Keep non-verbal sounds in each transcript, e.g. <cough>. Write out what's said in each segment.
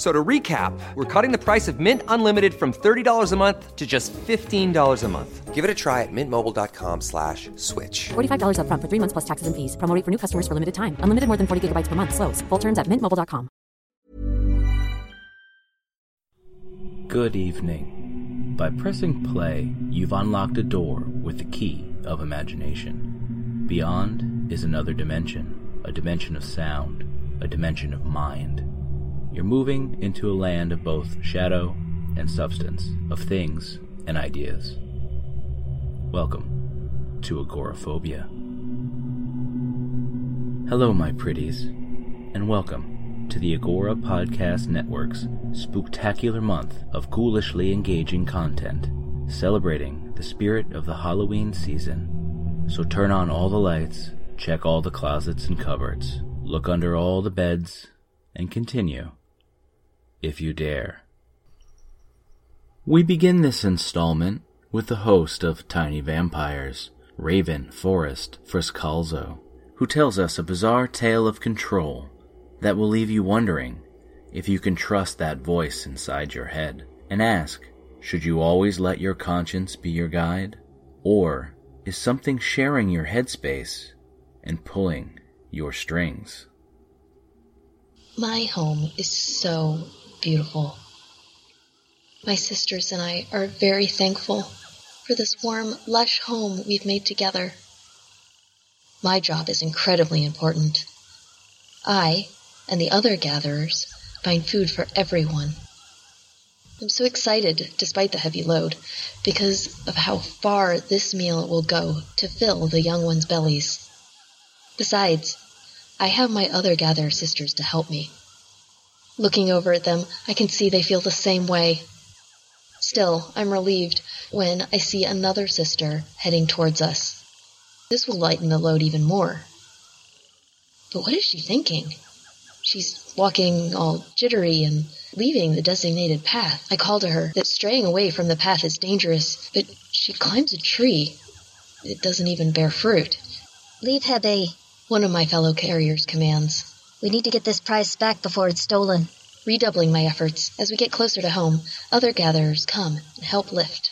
F- So to recap, we're cutting the price of Mint Unlimited from $30 a month to just $15 a month. Give it a try at mintmobile.com slash switch. $45 upfront for three months plus taxes and fees. Promo rate for new customers for limited time. Unlimited more than 40 gigabytes per month. Slows. Full terms at mintmobile.com. Good evening. By pressing play, you've unlocked a door with the key of imagination. Beyond is another dimension, a dimension of sound, a dimension of mind. You're moving into a land of both shadow and substance, of things and ideas. Welcome to Agoraphobia. Hello, my pretties, and welcome to the Agora Podcast Network's spectacular month of ghoulishly engaging content, celebrating the spirit of the Halloween season. So turn on all the lights, check all the closets and cupboards, look under all the beds, and continue, if you dare. We begin this installment with the host of Tiny Vampires, Raven Forrest Friscalzo, who tells us a bizarre tale of control that will leave you wondering if you can trust that voice inside your head and ask, should you always let your conscience be your guide? Or is something sharing your headspace and pulling your strings? My home is so beautiful. My sisters and I are very thankful for this warm, lush home we've made together. My job is incredibly important. I and the other gatherers find food for everyone. I'm so excited, despite the heavy load, because of how far this meal will go to fill the young ones' bellies. Besides, I have my other gatherer sisters to help me. Looking over at them, I can see they feel the same way. Still, I'm relieved when I see another sister heading towards us. This will lighten the load even more. But what is she thinking? She's walking all jittery and leaving the designated path. I call to her that straying away from the path is dangerous, but she climbs a tree. It doesn't even bear fruit. Leave her be. One of my fellow carriers commands, We need to get this prize back before it's stolen. redoubling my efforts. As we get closer to home, other gatherers come and help lift.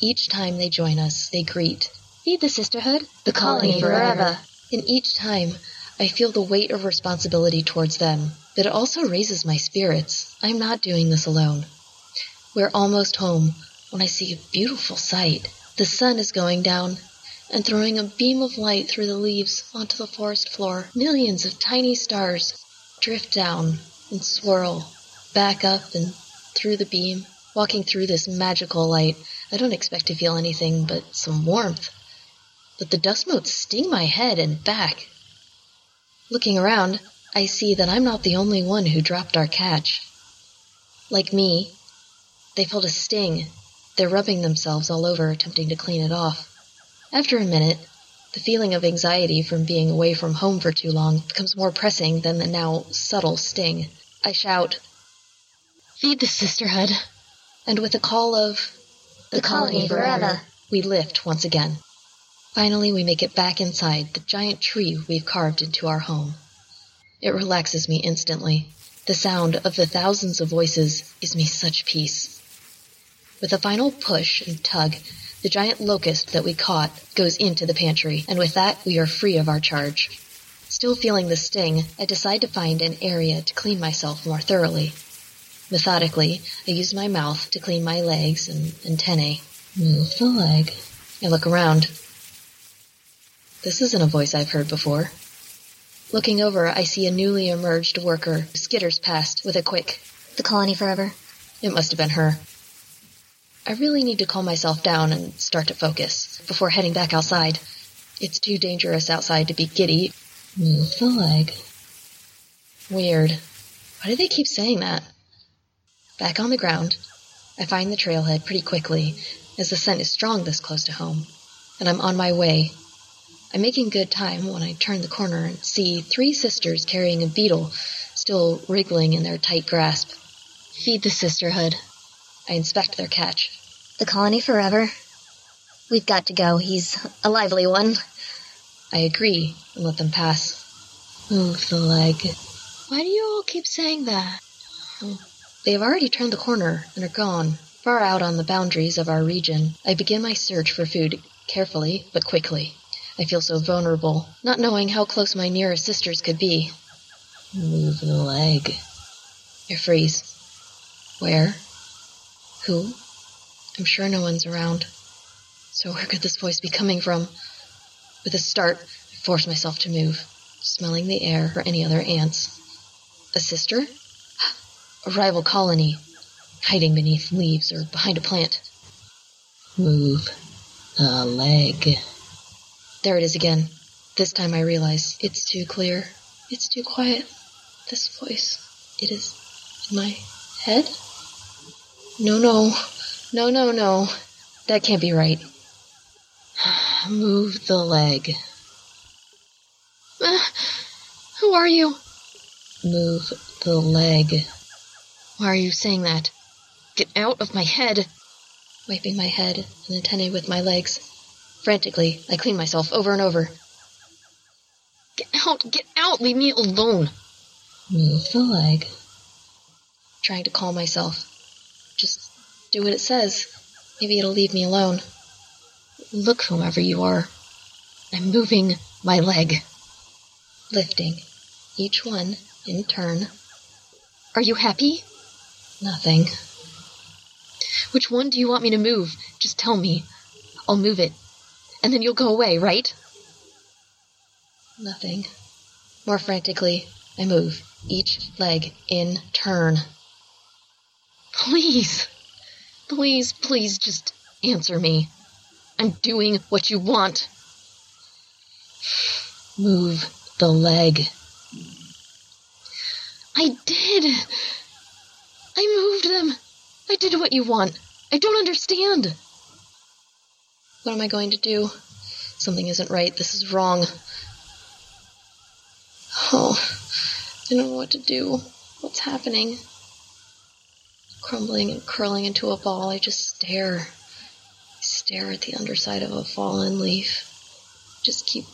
Each time they join us, they greet Feed the sisterhood. the colony forever. And each time, I feel the weight of responsibility towards them, but it also raises my spirits. I'm not doing this alone. We're almost home when I see a beautiful sight. The sun is going down and throwing a beam of light through the leaves onto the forest floor. Millions of tiny stars drift down and swirl back up and through the beam. Walking through this magical light, I don't expect to feel anything but some warmth but the dust motes sting my head and back. Looking around, I see that I'm not the only one who dropped our catch. Like me, they felt a sting. They're rubbing themselves all over, attempting to clean it off. After a minute, the feeling of anxiety from being away from home for too long becomes more pressing than the now subtle sting. I shout, Feed the sisterhood! And with a call of, The colony forever. we lift once again. Finally, we make it back inside the giant tree we've carved into our home. It relaxes me instantly. The sound of the thousands of voices gives me such peace. With a final push and tug, the giant locust that we caught goes into the pantry, and with that, we are free of our charge. Still feeling the sting, I decide to find an area to clean myself more thoroughly. Methodically, I use my mouth to clean my legs and antennae. Move the leg. I look around. This isn't a voice I've heard before. Looking over, I see a newly emerged worker who skitters past with a quick, The colony forever. it must have been her. I really need to calm myself down and start to focus before heading back outside. It's too dangerous outside to be giddy. Move the leg. Weird. Why do they keep saying that? Back on the ground, I find the trailhead pretty quickly, as the scent is strong this close to home, and I'm on my way. I'm making good time when I turn the corner and see three sisters carrying a beetle still wriggling in their tight grasp. Feed the sisterhood. I inspect their catch. The colony forever. We've got to go. He's a lively one. I agree let them pass. Move the leg. Why do you all keep saying that? They have already turned the corner and are gone, far out on the boundaries of our region. I begin my search for food carefully but quickly. I feel so vulnerable, not knowing how close my nearest sisters could be. Move the leg. I freeze. Where? Who? I'm sure no one's around. So where could this voice be coming from? With a start, I force myself to move, smelling the air for any other ants. A sister? <gasps> A rival colony, hiding beneath leaves or behind a plant. Move a leg. There it is again. This time I realize it's too clear. It's too quiet. This voice. It is in my head? No, no. No, no, no. That can't be right. <sighs> Move the leg. Uh, who are you? Move the leg. Why are you saying that? Get out of my head. Wiping my head and antennae with my legs. Frantically, I clean myself over and over. Get out! Get out! Leave me alone! Move the leg. Trying to calm myself. Just do what it says. Maybe it'll leave me alone. Look, whomever you are. I'm moving my leg. Lifting. Each one in turn. Are you happy? Nothing. Which one do you want me to move? Just tell me. I'll move it. And then you'll go away, right? Nothing. More frantically, I move each leg in turn. Please. Please, please just answer me. I'm doing what you want. Move the leg. I did. I moved them. I did what you want. I don't understand. What am I going to do? Something isn't right. This is wrong. Oh, I don't know what to do. What's happening? Crumbling and curling into a ball, I just stare. Stare at the underside of a fallen leaf. Just keep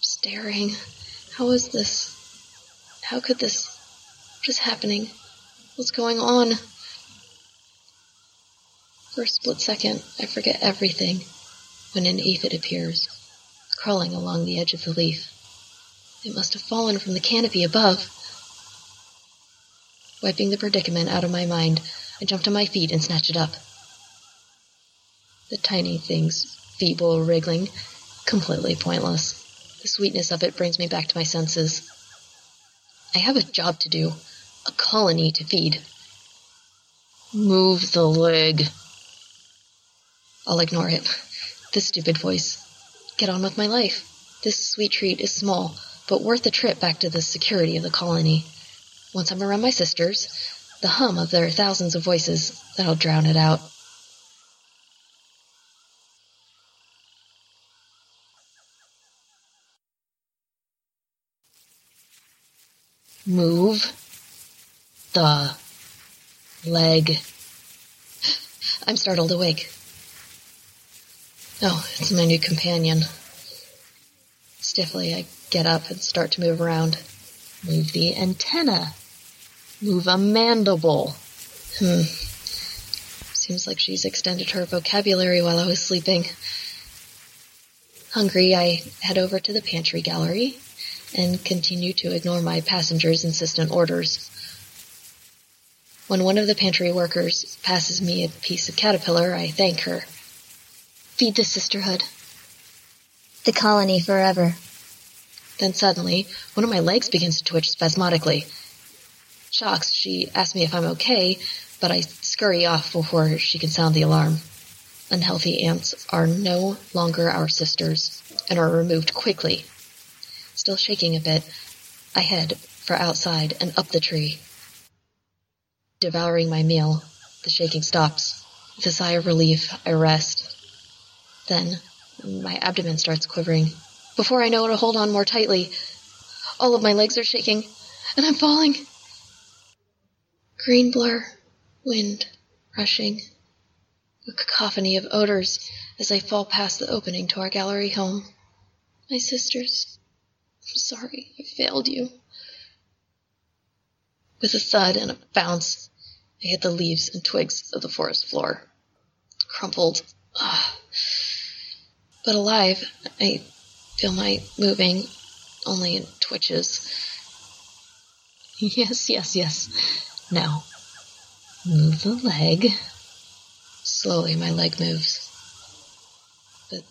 staring. How is this? How could this? What is happening? What's going on? For a split second, I forget everything when an aphid appears, crawling along the edge of the leaf. It must have fallen from the canopy above. Wiping the predicament out of my mind, I jump to my feet and snatch it up. The tiny thing's feeble wriggling, completely pointless. The sweetness of it brings me back to my senses. I have a job to do, a colony to feed. Move the leg. I'll ignore it. This stupid voice. Get on with my life. This sweet treat is small, but worth the trip back to the security of the colony. Once I'm around my sisters, the hum of their thousands of voices, that'll drown it out. Move the leg. <gasps> I'm startled awake. Oh, it's my new companion. Stiffly, I get up and start to move around. Move the antenna. Move a mandible. Hmm. Seems like she's extended her vocabulary while I was sleeping. Hungry, I head over to the pantry gallery and continue to ignore my passengers' insistent orders. When one of the pantry workers passes me a piece of caterpillar, I thank her. Feed the sisterhood. The colony forever. Then suddenly, one of my legs begins to twitch spasmodically. Shocked, she asks me if I'm okay, but I scurry off before she can sound the alarm. Unhealthy ants are no longer our sisters and are removed quickly. Still shaking a bit, I head for outside and up the tree. Devouring my meal, the shaking stops. With a sigh of relief, I rest. Then, my abdomen starts quivering. Before I know it, I hold on more tightly. All of my legs are shaking, and I'm falling. Green blur, wind, rushing, a cacophony of odors as I fall past the opening to our gallery home. My sisters, I'm sorry I failed you. With a thud and a bounce, I hit the leaves and twigs of the forest floor. Crumpled. Ah. But alive, I feel my moving only in twitches. <laughs> Yes, yes, yes. Now, move the leg. Slowly, my leg moves. But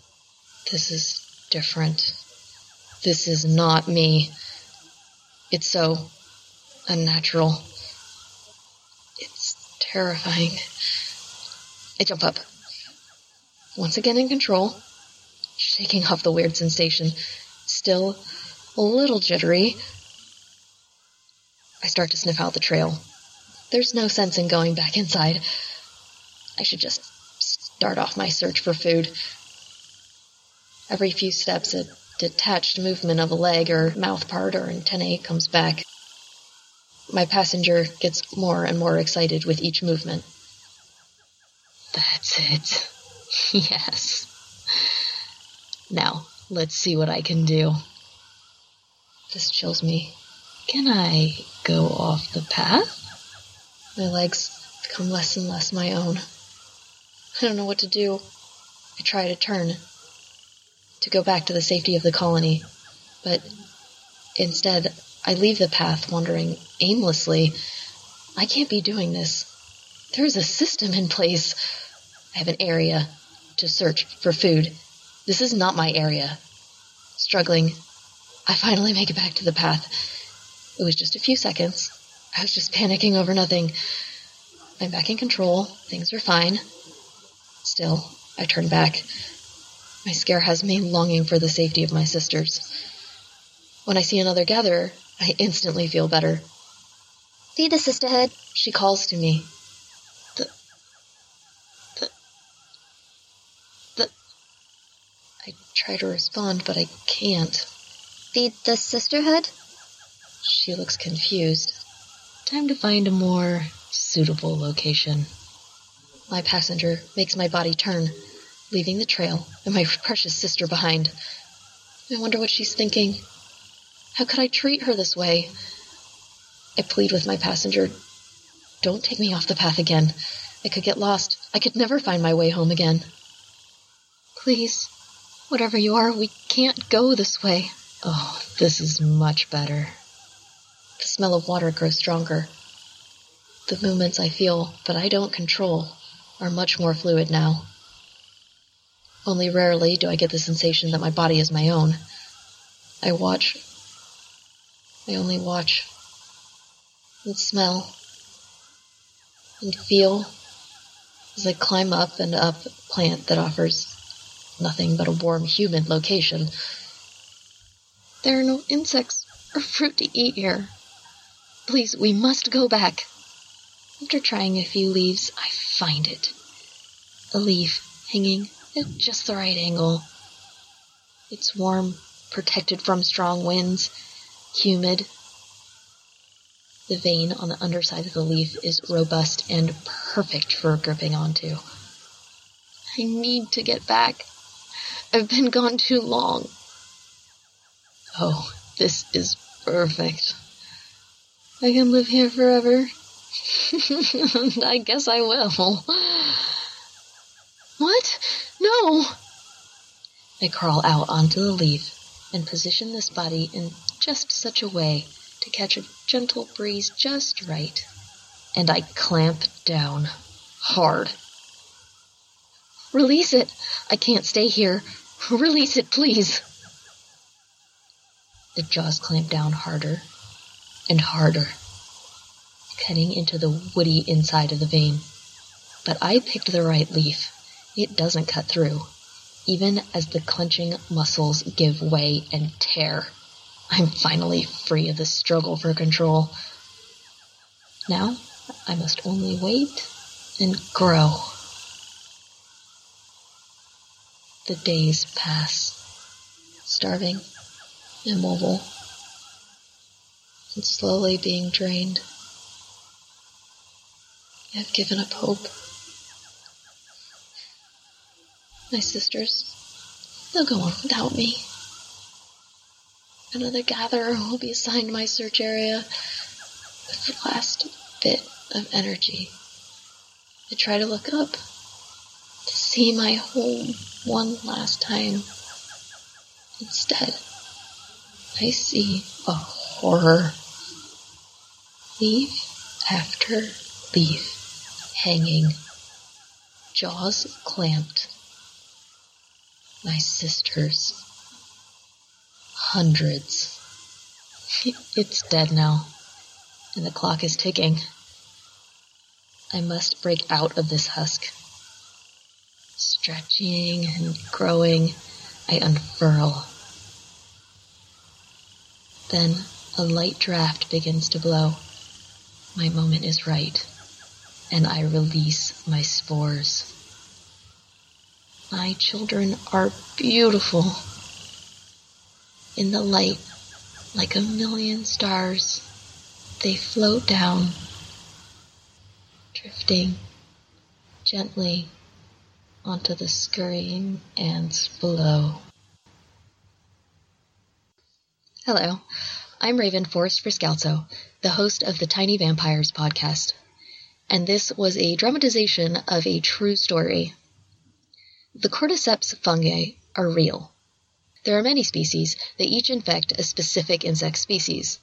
this is different. This is not me. It's so unnatural. It's terrifying. I jump up. Once again in control, shaking off the weird sensation. Still a little jittery. I start to sniff out the trail. There's no sense in going back inside. I should just start off my search for food. Every few steps, a detached movement of a leg or mouth part or antennae comes back. My passenger gets more and more excited with each movement. That's it. <laughs> Yes. Now, let's see what I can do. This chills me. Can I go off the path? My legs become less and less my own. I don't know what to do. I try to turn, to go back to the safety of the colony, but instead I leave the path wandering aimlessly. I can't be doing this. There's a system in place. I have an area to search for food. This is not my area. Struggling, I finally make it back to the path. It was just a few seconds. I was just panicking over nothing. I'm back in control. Things are fine. Still, I turn back. My scare has me longing for the safety of my sisters. When I see another gatherer, I instantly feel better. Feed the sisterhood. She calls to me. The. The. The. I try to respond, but I can't. Feed the sisterhood? She looks confused. Time to find a more suitable location. My passenger makes my body turn, leaving the trail and my <laughs> precious sister behind. I wonder what she's thinking. How could I treat her this way? I plead with my passenger. Don't take me off the path again. I could get lost. I could never find my way home again. Please, whatever you are, we can't go this way. Oh, this is much better. The smell of water grows stronger. The movements I feel, but I don't control, are much more fluid now. Only rarely do I get the sensation that my body is my own. I watch. I only watch. And smell. And feel as I climb up and up a plant that offers nothing but a warm humid location. There are no insects or fruit to eat here. Please, we must go back. After trying a few leaves, I find it. A leaf hanging at just the right angle. It's warm, protected from strong winds, humid. The vein on the underside of the leaf is robust and perfect for gripping onto. I need to get back. I've been gone too long. Oh, this is perfect. I can live here forever. <laughs> I guess I will. What? No! I crawl out onto the leaf and position this body in just such a way to catch a gentle breeze just right. And I clamp down hard. Release it! I can't stay here. Release it, please. The jaws clamp down harder and harder, cutting into the woody inside of the vein. But I picked the right leaf. It doesn't cut through, even as the clenching muscles give way and tear. I'm finally free of the struggle for control. Now I must only wait and grow. The days pass, starving, immobile, and slowly being drained. I've given up hope. My sisters, they'll go on without me. Another gatherer will be assigned my search area with the last bit of energy. I try to look up to see my home one last time. Instead, I see a horror. Leaf after leaf hanging, jaws clamped. My sisters. Hundreds. <laughs> It's dead now, and the clock is ticking. I must break out of this husk. Stretching and growing, I unfurl. Then a light draft begins to blow. My moment is right, and I release my spores. My children are beautiful. In the light, like a million stars, they float down, drifting gently onto the scurrying ants below. Hello, I'm Raven Forrest Friscalzo, the host of the Tiny Vampires podcast, and this was a dramatization of a true story. The cordyceps fungi are real. There are many species that each infect a specific insect species.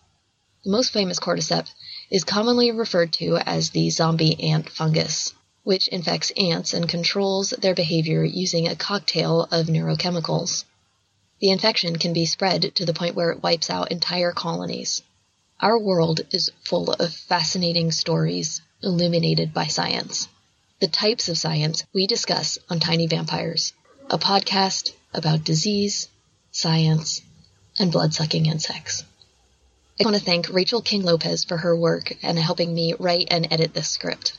The most famous cordyceps is commonly referred to as the zombie ant fungus, which infects ants and controls their behavior using a cocktail of neurochemicals. The infection can be spread to the point where it wipes out entire colonies. Our world is full of fascinating stories illuminated by science. The types of science we discuss on Tiny Vampires, a podcast about disease, science, and blood-sucking insects. I want to thank Rachel King Lopez for her work and helping me write and edit this script.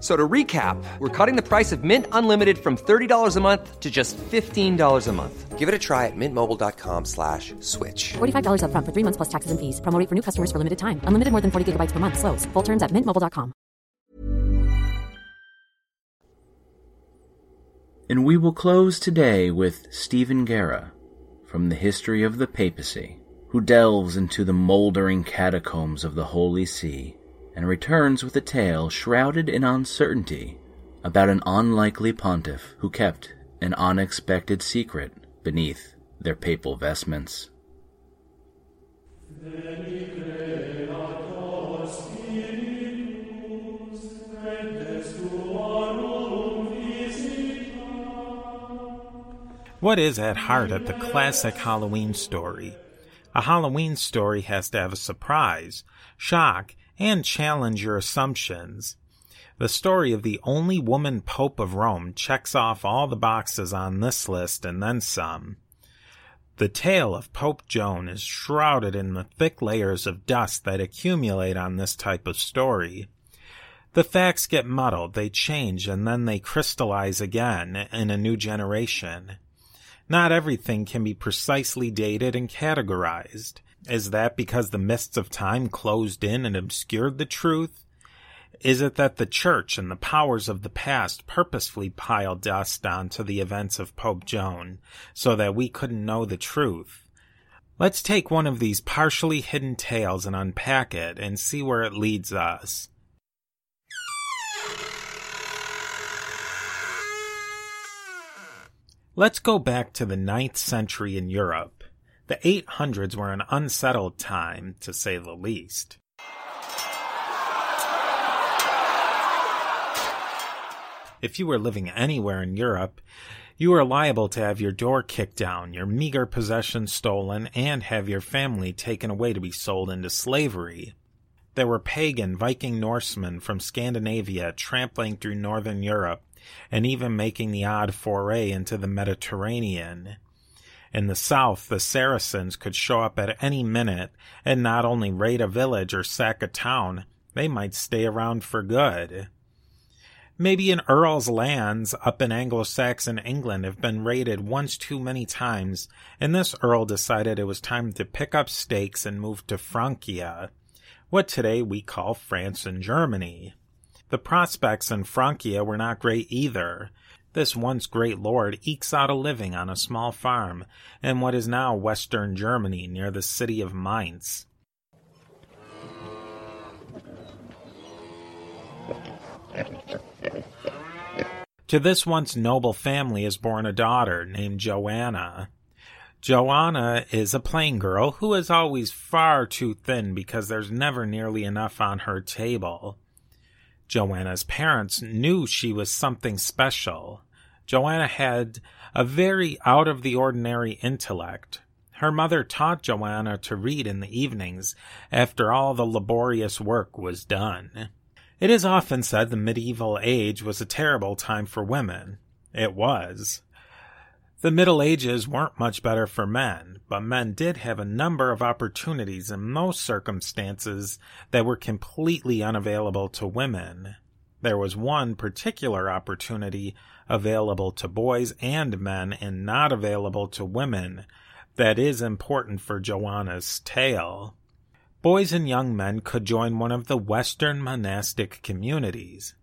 F- So to recap, we're cutting the price of Mint Unlimited from $30 a month to just $15 a month. Give it a try at mintmobile.com slash switch. $45 upfront for three months plus taxes and fees. Promo rate for new customers for limited time. Unlimited more than 40 gigabytes per month. Slows. Full terms at mintmobile.com. And we will close today with Stephen Guerra from the History of the Papacy, who delves into the mouldering catacombs of the Holy See and returns with a tale shrouded in uncertainty about an unlikely pontiff who kept an unexpected secret beneath their papal vestments. What is at heart of the classic Halloween story? A Halloween story has to have a surprise, shock, and challenge your assumptions. The story of the only woman Pope of Rome checks off all the boxes on this list and then some. The tale of Pope Joan is shrouded in the thick layers of dust that accumulate on this type of story. The facts get muddled, they change, and then they crystallize again in a new generation. Not everything can be precisely dated and categorized. Is that because the mists of time closed in and obscured the truth? Is it that the church and the powers of the past purposefully piled dust onto the events of Pope Joan so that we couldn't know the truth? Let's take one of these partially hidden tales and unpack it and see where it leads us. Let's go back to the ninth century in Europe. The 800s were an unsettled time, to say the least. If you were living anywhere in Europe, you were liable to have your door kicked down, your meager possessions stolen, and have your family taken away to be sold into slavery. There were pagan Viking Norsemen from Scandinavia trampling through northern Europe and even making the odd foray into the Mediterranean. In the south, the Saracens could show up at any minute and not only raid a village or sack a town, they might stay around for good. Maybe an earl's lands up in Anglo-Saxon England have been raided once too many times, and this earl decided it was time to pick up stakes and move to Francia, what today we call France and Germany. The prospects in Francia were not great either. This once great lord ekes out a living on a small farm in what is now western Germany near the city of Mainz. To this once noble family is born a daughter named Joanna. Joanna is a plain girl who is always far too thin because there's never nearly enough on her table. Joanna's parents knew she was something special. Joanna had a very out of the ordinary intellect. Her mother taught Joanna to read in the evenings after all the laborious work was done. It is often said the medieval age was a terrible time for women. It was. The Middle Ages weren't much better for men, but men did have a number of opportunities in most circumstances that were completely unavailable to women. There was one particular opportunity available to boys and men and not available to women that is important for Joanna's tale boys and young men could join one of the Western monastic communities.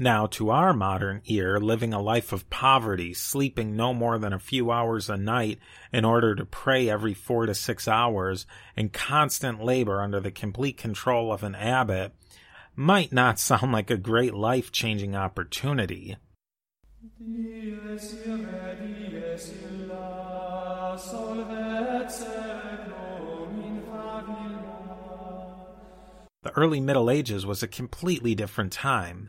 Now, to our modern ear, living a life of poverty, sleeping no more than a few hours a night in order to pray every four to six hours, and constant labor under the complete control of an abbot, might not <laughs> sound like a great life changing opportunity. The early Middle Ages was a completely different time.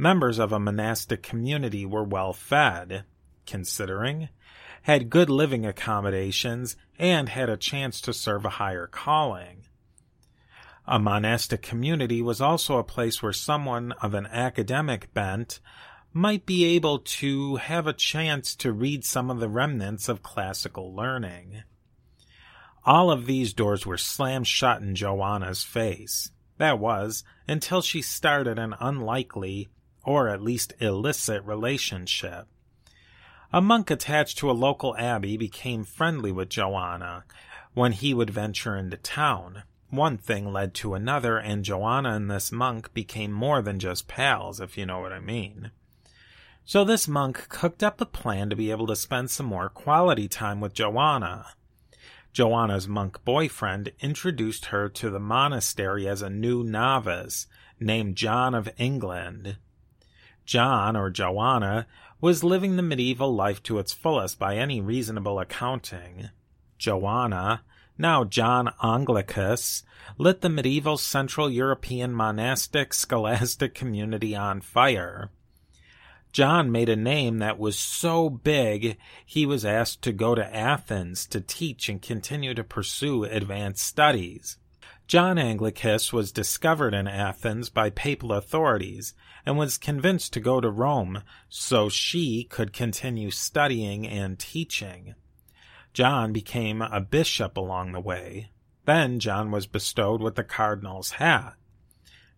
Members of a monastic community were well fed, considering, had good living accommodations, and had a chance to serve a higher calling. A monastic community was also a place where someone of an academic bent might be able to have a chance to read some of the remnants of classical learning. All of these doors were slammed shut in Joanna's face. That was, until she started an unlikely, or at least illicit, relationship. A monk attached to a local abbey became friendly with Joanna when he would venture into town. One thing led to another, and Joanna and this monk became more than just pals, if you know what I mean. So this monk cooked up a plan to be able to spend some more quality time with Joanna. Joanna's monk boyfriend introduced her to the monastery as a new novice named John of England. John, or Joanna, was living the medieval life to its fullest by any reasonable accounting. Joanna, now John Anglicus, lit the medieval Central European monastic scholastic community on fire. John made a name that was so big he was asked to go to Athens to teach and continue to pursue advanced studies. John Anglicus was discovered in Athens by papal authorities and was convinced to go to Rome so she could continue studying and teaching. John became a bishop along the way. Then John was bestowed with the cardinal's hat.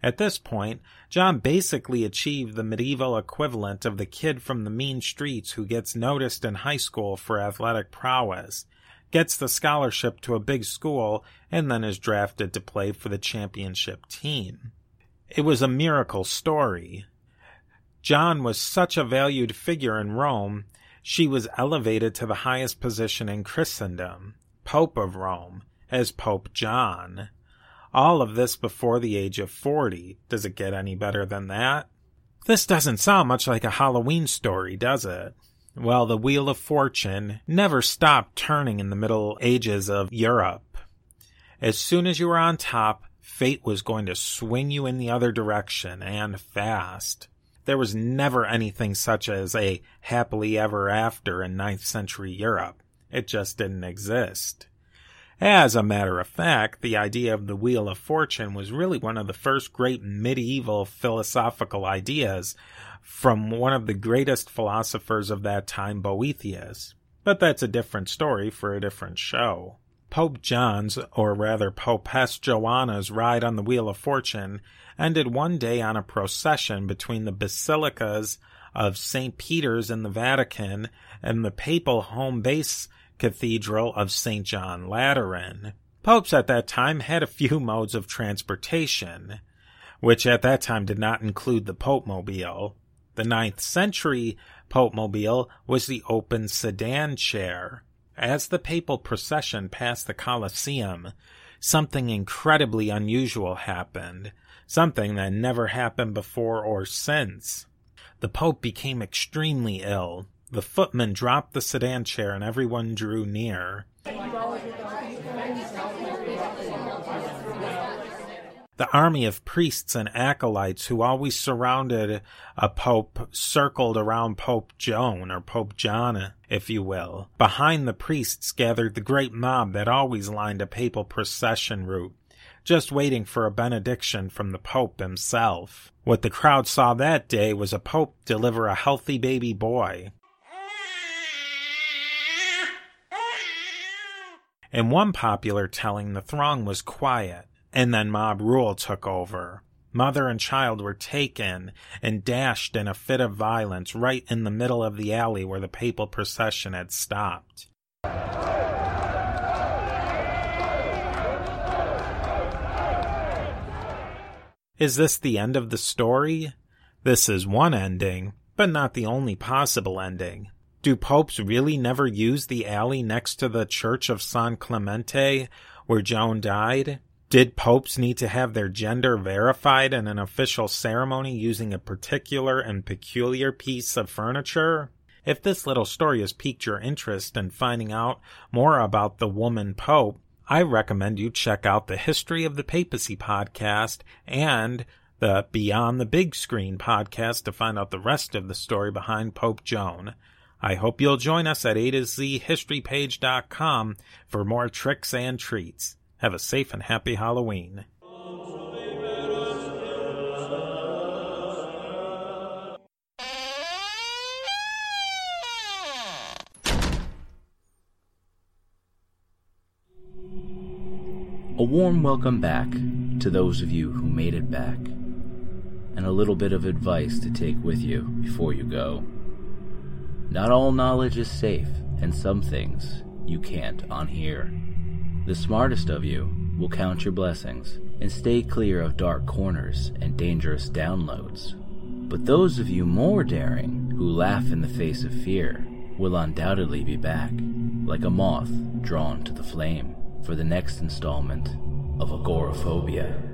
At this point, John basically achieved the medieval equivalent of the kid from the mean streets who gets noticed in high school for athletic prowess, gets the scholarship to a big school, and then is drafted to play for the championship team. It was a miracle story. John was such a valued figure in Rome, she was elevated to the highest position in Christendom, Pope of Rome, as Pope John. All of this before the age of 40. Does it get any better than that? This doesn't sound much like a Halloween story, does it? Well, the Wheel of Fortune never stopped turning in the Middle Ages of Europe. As soon as you were on top, fate was going to swing you in the other direction, and fast. There was never anything such as a happily ever after in ninth century Europe. It just didn't exist. As a matter of fact, the idea of the Wheel of Fortune was really one of the first great medieval philosophical ideas from one of the greatest philosophers of that time, Boethius. But that's a different story for a different show. Pope John's, or rather Popess Joanna's, ride on the Wheel of Fortune ended one day on a procession between the basilicas of St. Peter's in the Vatican and the papal home base Cathedral of St. John Lateran. Popes at that time had a few <laughs> modes of transportation, which at that time did not include the Pope Mobile. The ninth century Pope Mobile was the open sedan chair. As the papal procession passed the Colosseum, something incredibly unusual happened, something that never happened before or since. The Pope became extremely ill, the footman dropped the sedan chair and everyone drew near. The army of priests and acolytes who always surrounded a pope circled around Pope Joan, or Pope John, if you will. Behind the priests gathered the great mob that always lined a papal procession route, just waiting for a benediction from the Pope himself. What the crowd saw that day was a Pope deliver a healthy baby boy. In one popular telling, the throng was quiet, and then mob rule took over. Mother and child were taken and dashed in a fit of violence right in the middle of the alley where the papal procession had stopped. Is this the end of the story? This is one ending, but not the only possible ending. Do popes really never use the alley next to the Church of San Clemente where Joan died? Did popes need to have their gender verified in an official ceremony using a particular and peculiar piece of furniture? If this little story has piqued your interest in finding out more about the woman pope, I recommend you check out the History of the Papacy podcast and the Beyond the Big Screen podcast to find out the rest of the story behind Pope Joan. I hope you'll join us at A to Z for more tricks and treats. Have a safe and happy Halloween. A warm welcome back to those of you who made it back, and a little bit of advice to take with you before you go. Not all knowledge is safe, and some things you can't unhear. The smartest of you will count your blessings and stay clear of dark corners and dangerous downloads. But those of you more daring who laugh in the face of fear will undoubtedly be back, like a moth drawn to the flame, for the next installment of Agoraphobia.